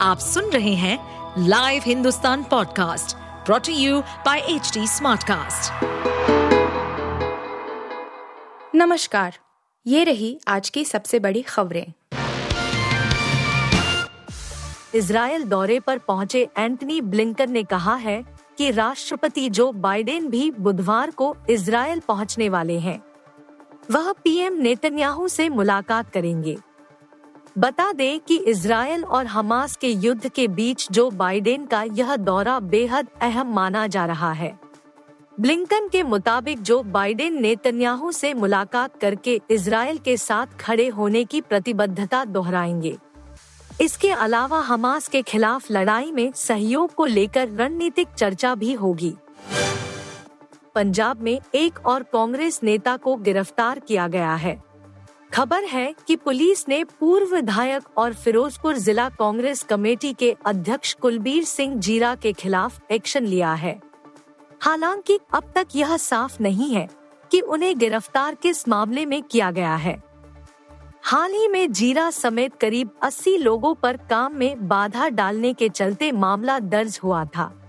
आप सुन रहे हैं live Hindustan podcast brought to you by H Smartcast. नमस्कार ये रही आज की सबसे बड़ी खबरें इसराइल दौरे पर पहुँचे एंटनी ब्लिंकन ने कहा है कि राष्ट्रपति जो बाइडेन भी बुधवार को इसराइल पहुँचने वाले हैं वह पीएम नेतन्याहू से मुलाकात करेंगे बता दें कि इसराइल और हमास के युद्ध के बीच जो बाइडेन का यह दौरा बेहद अहम माना जा रहा है। ब्लिंकन के मुताबिक जो बाइडेन नेतन्याहू से मुलाकात करके इसराइल के साथ खड़े होने की प्रतिबद्धता दोहराएँगे। इसके अलावा हमास के खिलाफ लड़ाई में सहयोग को लेकर रणनीतिक चर्चा भी होगी। पंजाब में एक और कांग्रेस नेता को गिरफ़्तार किया गया है। खबर है कि पुलिस ने पूर्व विधायक और फिरोजपुर जिला कांग्रेस कमेटी के अध्यक्ष कुलबीर सिंह जीरा के खिलाफ एक्शन लिया है। हालाँकि अब तक यह साफ़ नहीं है कि उन्हें गिरफ़्तार किस मामले में किया गया है। हाल ही में जीरा समेत करीब 80 लोगों पर काम में बाधा डालने के चलते मामला दर्ज हुआ था।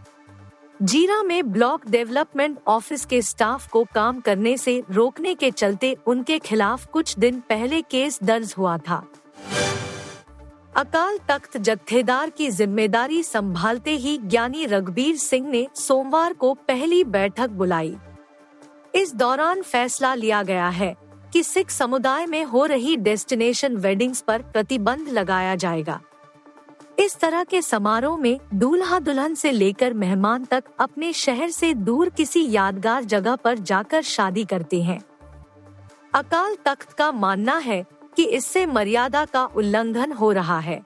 जीरा में ब्लॉक डेवलपमेंट ऑफ़िस के स्टाफ को काम करने से रोकने के चलते उनके खिलाफ कुछ दिन पहले केस दर्ज हुआ था। अकाल तख्त जत्थेदार की ज़िम्मेदारी संभालते ही ज्ञानी रघबीर सिंह ने सोमवार को पहली बैठक बुलाई। इस दौरान फैसला लिया गया है कि सिख समुदाय में हो रही डेस्टिनेशन वेडिंग्स पर प्रतिबंध लगाया जाएगा। इस तरह के समारोह में दूल्हा दुल्हन से लेकर मेहमान तक अपने शहर से दूर किसी यादगार जगह पर जाकर शादी करते हैं। अकाल तख्त का मानना है कि इससे मर्यादा का उल्लंघन हो रहा है।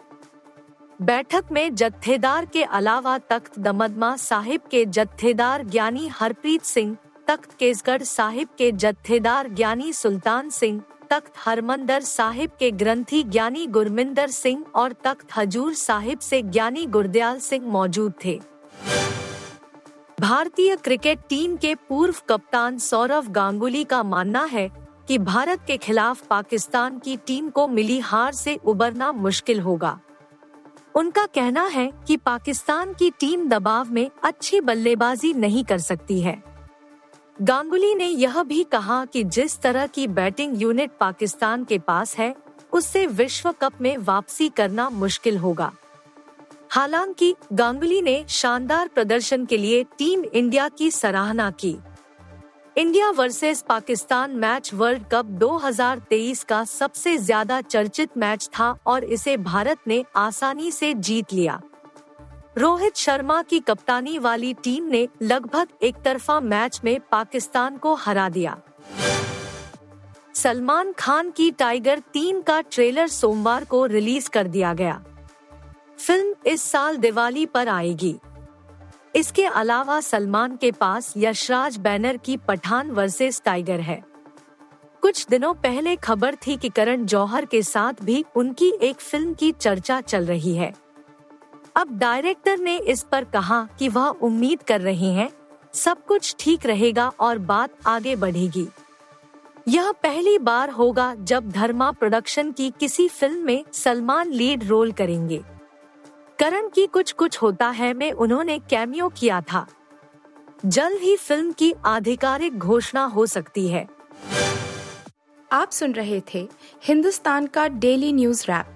बैठक में जत्थेदार के अलावा तख्त दमदमा साहिब के जत्थेदार ज्ञानी हरप्रीत सिंह, तख्त केसगढ़ साहिब के जत्थेदार ज्ञानी सुल्तान सिंह तख्त हरमंदर साहिब के ग्रंथी ज्ञानी गुरमिंदर सिंह और तख्त हजूर साहिब से ज्ञानी गुरदयाल सिंह मौजूद थे। भारतीय क्रिकेट टीम के पूर्व कप्तान सौरव गांगुली का मानना है कि भारत के खिलाफ पाकिस्तान की टीम को मिली हार से उबरना मुश्किल होगा। उनका कहना है कि पाकिस्तान की टीम दबाव में अच्छी बल्लेबाजी नहीं कर सकती है। गांगुली ने यह भी कहा कि जिस तरह की बैटिंग यूनिट पाकिस्तान के पास है, उससे विश्व कप में वापसी करना मुश्किल होगा। हालाँकि, गांगुली ने शानदार प्रदर्शन के लिए टीम इंडिया की सराहना की। India versus Pakistan match world cup 2023 का सबसे ज़्यादा चर्चित मैच था और इसे भारत ने आसानी से जीत लिया। रोहित शर्मा की कप्तानी वाली टीम ने लगभग एक तरफा मैच में पाकिस्तान को हरा दिया। सलमान खान की टाइगर तीन का ट्रेलर सोमवार को रिलीज़ कर दिया गया। फ़िल्म इस साल दिवाली पर आएगी। इसके अलावा सलमान के पास यशराज बैनर की पठान वर्सेस टाइगर है। कुछ दिनों पहले खबर थी कि करण जौहर के साथ भी उनकी एक फ़िल्म की चर्चा चल रही है। अब डायरेक्टर ने इस पर कहा कि वह उम्मीद कर रहे हैं, सब कुछ ठीक रहेगा और बात आगे बढ़ेगी। यह पहली बार होगा जब धर्मा प्रोडक्शन की किसी फ़िल्म में सलमान लीड रोल करेंगे। करण की कुछ कुछ होता है, में उन्होंने कैमियो किया था। जल्द ही फ़िल्म की आधिकारिक घोषणा हो सकती है। आप सुन रहे थे हिंदुस्तान का डेली न्यूज़ रैप